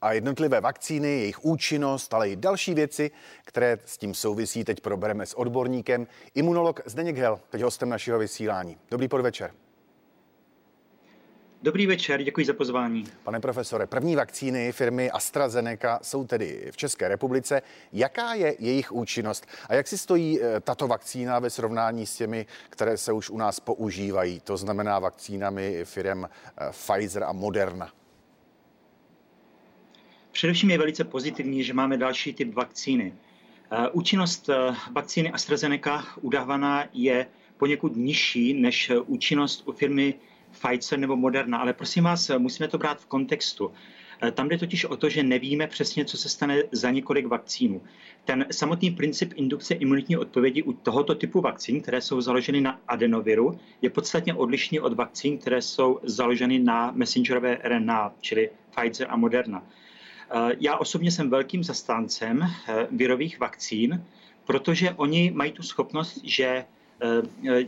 a jednotlivé vakcíny, jejich účinnost, ale i další věci, které s tím souvisí, teď probereme s odborníkem. Imunolog Zdeněk Hel, teď hostem našeho vysílání. Dobrý podvečer. Dobrý večer, děkuji za pozvání. Pane profesore, první vakcíny firmy AstraZeneca jsou tedy v České republice. Jaká je jejich účinnost a jak si stojí eh, tato vakcína ve srovnání s těmi, které se už u nás používají, to znamená vakcínami firm eh, Pfizer a Moderna? Především je velice pozitivní, že máme další typ vakcíny. Eh, účinnost vakcíny AstraZeneca udávaná je poněkud nižší než účinnost u firmy Pfizer nebo Moderna, ale prosím vás, musíme to brát v kontextu. Eh, tam jde totiž o to, že nevíme přesně, co se stane za několik vakcínů. Ten samotný princip indukce imunitní odpovědi u tohoto typu vakcín, které jsou založeny na adenoviru, je podstatně odlišný od vakcín, které jsou založeny na messengerové RNA, čili Pfizer a Moderna. Eh, já osobně jsem velkým zastáncem eh, virových vakcín, protože oni mají tu schopnost, že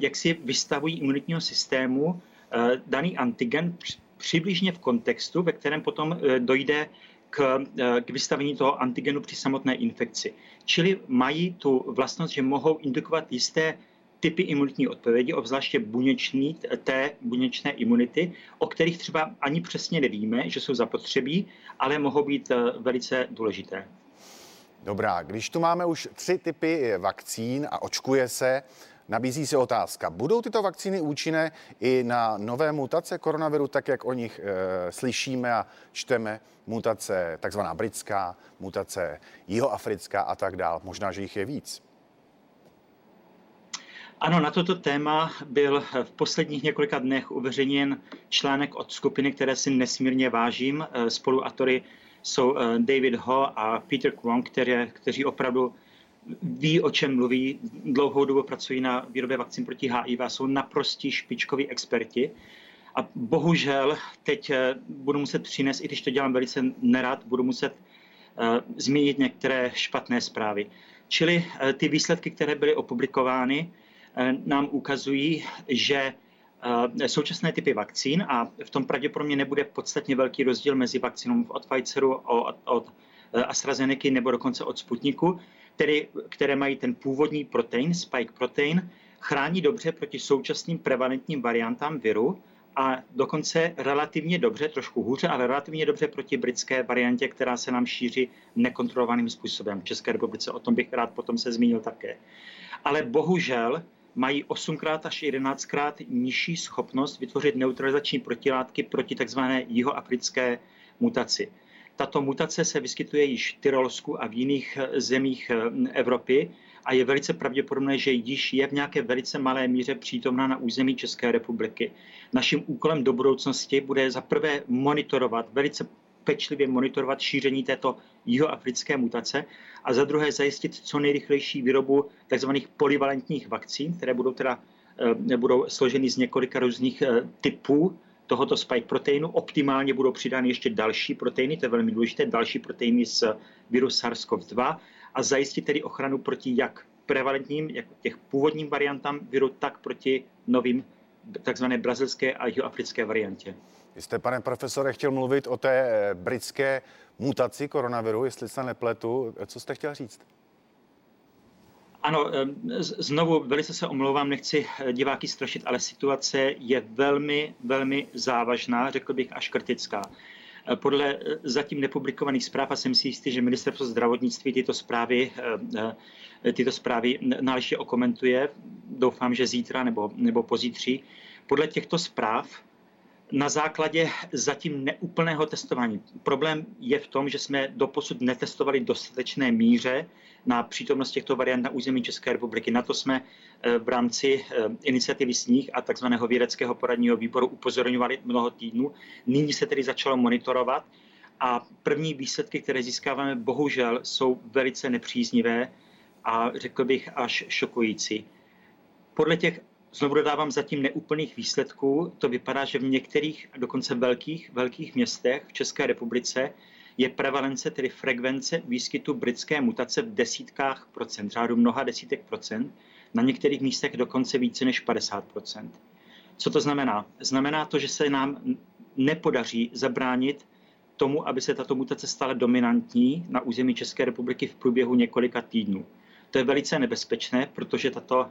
jak si vystavují imunitního systému Eh, daný antigen přibližně v kontextu, ve kterém potom eh, dojde k, eh, k vystavení toho antigenu při samotné infekci. Čili mají tu vlastnost, že mohou indukovat jisté typy imunitní odpovědi, obzvláště buněční, té buněčné imunity, o kterých třeba ani přesně nevíme, že jsou zapotřebí, ale mohou být velice důležité. Dobrá, když tu máme už tři typy vakcín a očkuje se, Nabízí se otázka, budou tyto vakcíny účinné i na nové mutace koronaviru, tak jak o nich e, slyšíme a čteme, mutace takzvaná britská, mutace jihoafrická a tak dál. Možná, že jich je víc. Ano, na toto téma byl v posledních několika dnech uveřejněn článek od skupiny, které si nesmírně vážím. Eh, spoluautory jsou eh, David Ho a Peter Kwong, které, kteří opravdu ví, o čem mluví, dlouhou dobu pracují na výrobě vakcín proti HIV a jsou naprostí špičkoví experti. A bohužel teď eh, budu muset přinést, i když to dělám velice nerad, budu muset zmínit některé špatné zprávy. Čili ty výsledky, které byly opublikovány, nám ukazují, že současné typy vakcín a v tom pravděpodobně nebude podstatně velký rozdíl mezi vakcínou od Pfizeru, od, od AstraZeneca nebo dokonce od Sputniku, který, které mají ten původní protein, spike protein, chrání dobře proti současným prevalentním variantám viru a dokonce relativně dobře, trošku hůře, ale relativně dobře proti britské variantě, která se nám šíří nekontrolovaným způsobem. V České republice o tom bych rád potom se zmínil také. Ale bohužel mají 8krát až 11krát nižší schopnost vytvořit neutralizační protilátky proti tzv. jihoafrické mutaci. Tato mutace se vyskytuje již v Tyrolsku a v jiných eh, zemích eh, Evropy a je velice pravděpodobné, že již je v nějaké velice malé míře přítomná na území České republiky. Naším úkolem do budoucnosti bude za prvé monitorovat, velice pečlivě monitorovat šíření této jihoafrické mutace a za druhé zajistit co nejrychlejší výrobu tzv. polyvalentních vakcín, které budou teda eh, budou složeny z několika různých typů tohoto spike proteinu. Optimálně budou přidány ještě další proteiny, to je velmi důležité, další proteiny z viru SARS-CoV-2 a zajistit tedy ochranu proti jak prevalentním, jak těch původním variantám viru, tak proti novým takzvané brazilské a jihoafrické variantě. Vy jste, pane profesore, chtěl mluvit o té eh, britské mutaci koronaviru, jestli se nepletu. Co jste chtěl říct? Ano, znovu velice se omlouvám, nechci eh, diváky strašit, ale situace je velmi, velmi závažná, řekl bych až kritická. Eh, podle eh, zatím nepublikovaných zpráv, a jsem si jistý, že ministerstvo zdravotnictví tyto zprávy, tyto zprávy náležitě okomentuje, doufám, že zítra nebo, nebo pozítří. Podle těchto zpráv na základě zatím neúplného testování. Problém je v tom, že jsme doposud netestovali dostatečné míře na přítomnost těchto variant na území České republiky. Na to jsme eh, v rámci eh, iniciativy Sníh a takzvaného vědeckého poradního výboru upozorňovali mnoho týdnů. Nyní se tedy začalo monitorovat a první výsledky, které získáváme, bohužel jsou velice nepříznivé a řekl bych až šokující. Podle těch Znovu dodávám zatím neúplných výsledků. To vypadá, že v některých, dokonce velkých, velkých městech v České republice je prevalence, tedy frekvence výskytu britské mutace v desítkách procent, řádu mnoha desítek procent, na některých místech dokonce více než 50 procent. Co to znamená? Znamená to, že se nám nepodaří zabránit tomu, aby se tato mutace stala dominantní na území České republiky v průběhu několika týdnů. To je velice nebezpečné, protože tato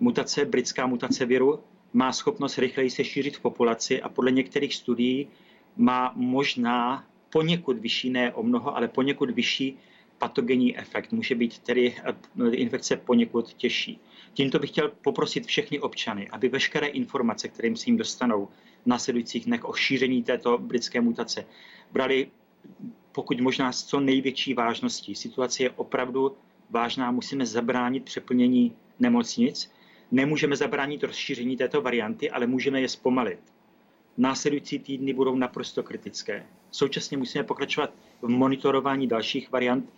mutace, britská mutace viru, má schopnost rychleji se šířit v populaci a podle některých studií má možná poněkud vyšší, ne o mnoho, ale poněkud vyšší patogenní efekt. Může být tedy eh, infekce poněkud těžší. Tímto bych chtěl poprosit všechny občany, aby veškeré informace, kterým se jim dostanou v následujících dnech o šíření této britské mutace, brali pokud možná s co největší vážností. Situace je opravdu vážná, musíme zabránit přeplnění nemocnic, nemůžeme zabránit rozšíření této varianty, ale můžeme je zpomalit. Následující týdny budou naprosto kritické. Současně musíme pokračovat v monitorování dalších variant,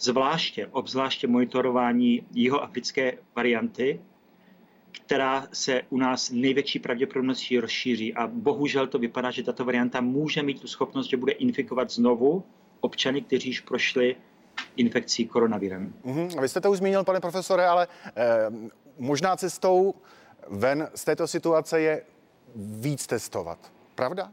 zvláště, obzvláště monitorování jihoafrické varianty, která se u nás největší pravděpodobností rozšíří. A bohužel to vypadá, že tato varianta může mít tu schopnost, že bude infikovat znovu občany, kteří již prošli infekcí koronavirem. Mm-hmm. Vy jste to už zmínil, pane profesore, ale eh, možná cestou ven z této situace je víc testovat. Pravda?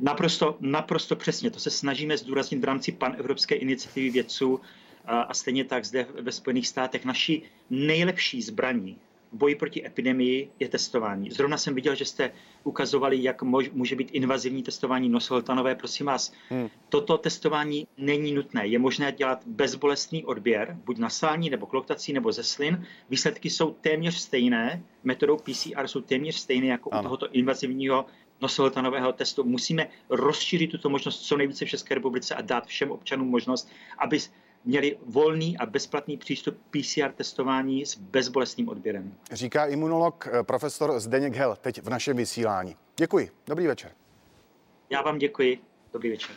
Naprosto, naprosto přesně. To se snažíme zdůraznit v rámci panevropské iniciativy vědců a stejně tak zde ve Spojených státech. Naší nejlepší zbraní boji proti epidemii je testování. Zrovna jsem viděl, že jste ukazovali, jak mož, může být invazivní testování nosohltanové. Prosím vás, hmm. toto testování není nutné. Je možné dělat bezbolestný odběr, buď nasální nebo kloktací nebo ze slin. Výsledky jsou téměř stejné, metodou PCR jsou téměř stejné jako ano. u tohoto invazivního nosohltanového testu. Musíme rozšířit tuto možnost co nejvíce v České republice a dát všem občanům možnost, aby měli volný a bezplatný přístup PCR testování s bezbolestným odběrem. Říká imunolog eh, profesor Zdeněk Hel teď v našem vysílání. Děkuji. Dobrý večer. Já vám děkuji. Dobrý večer.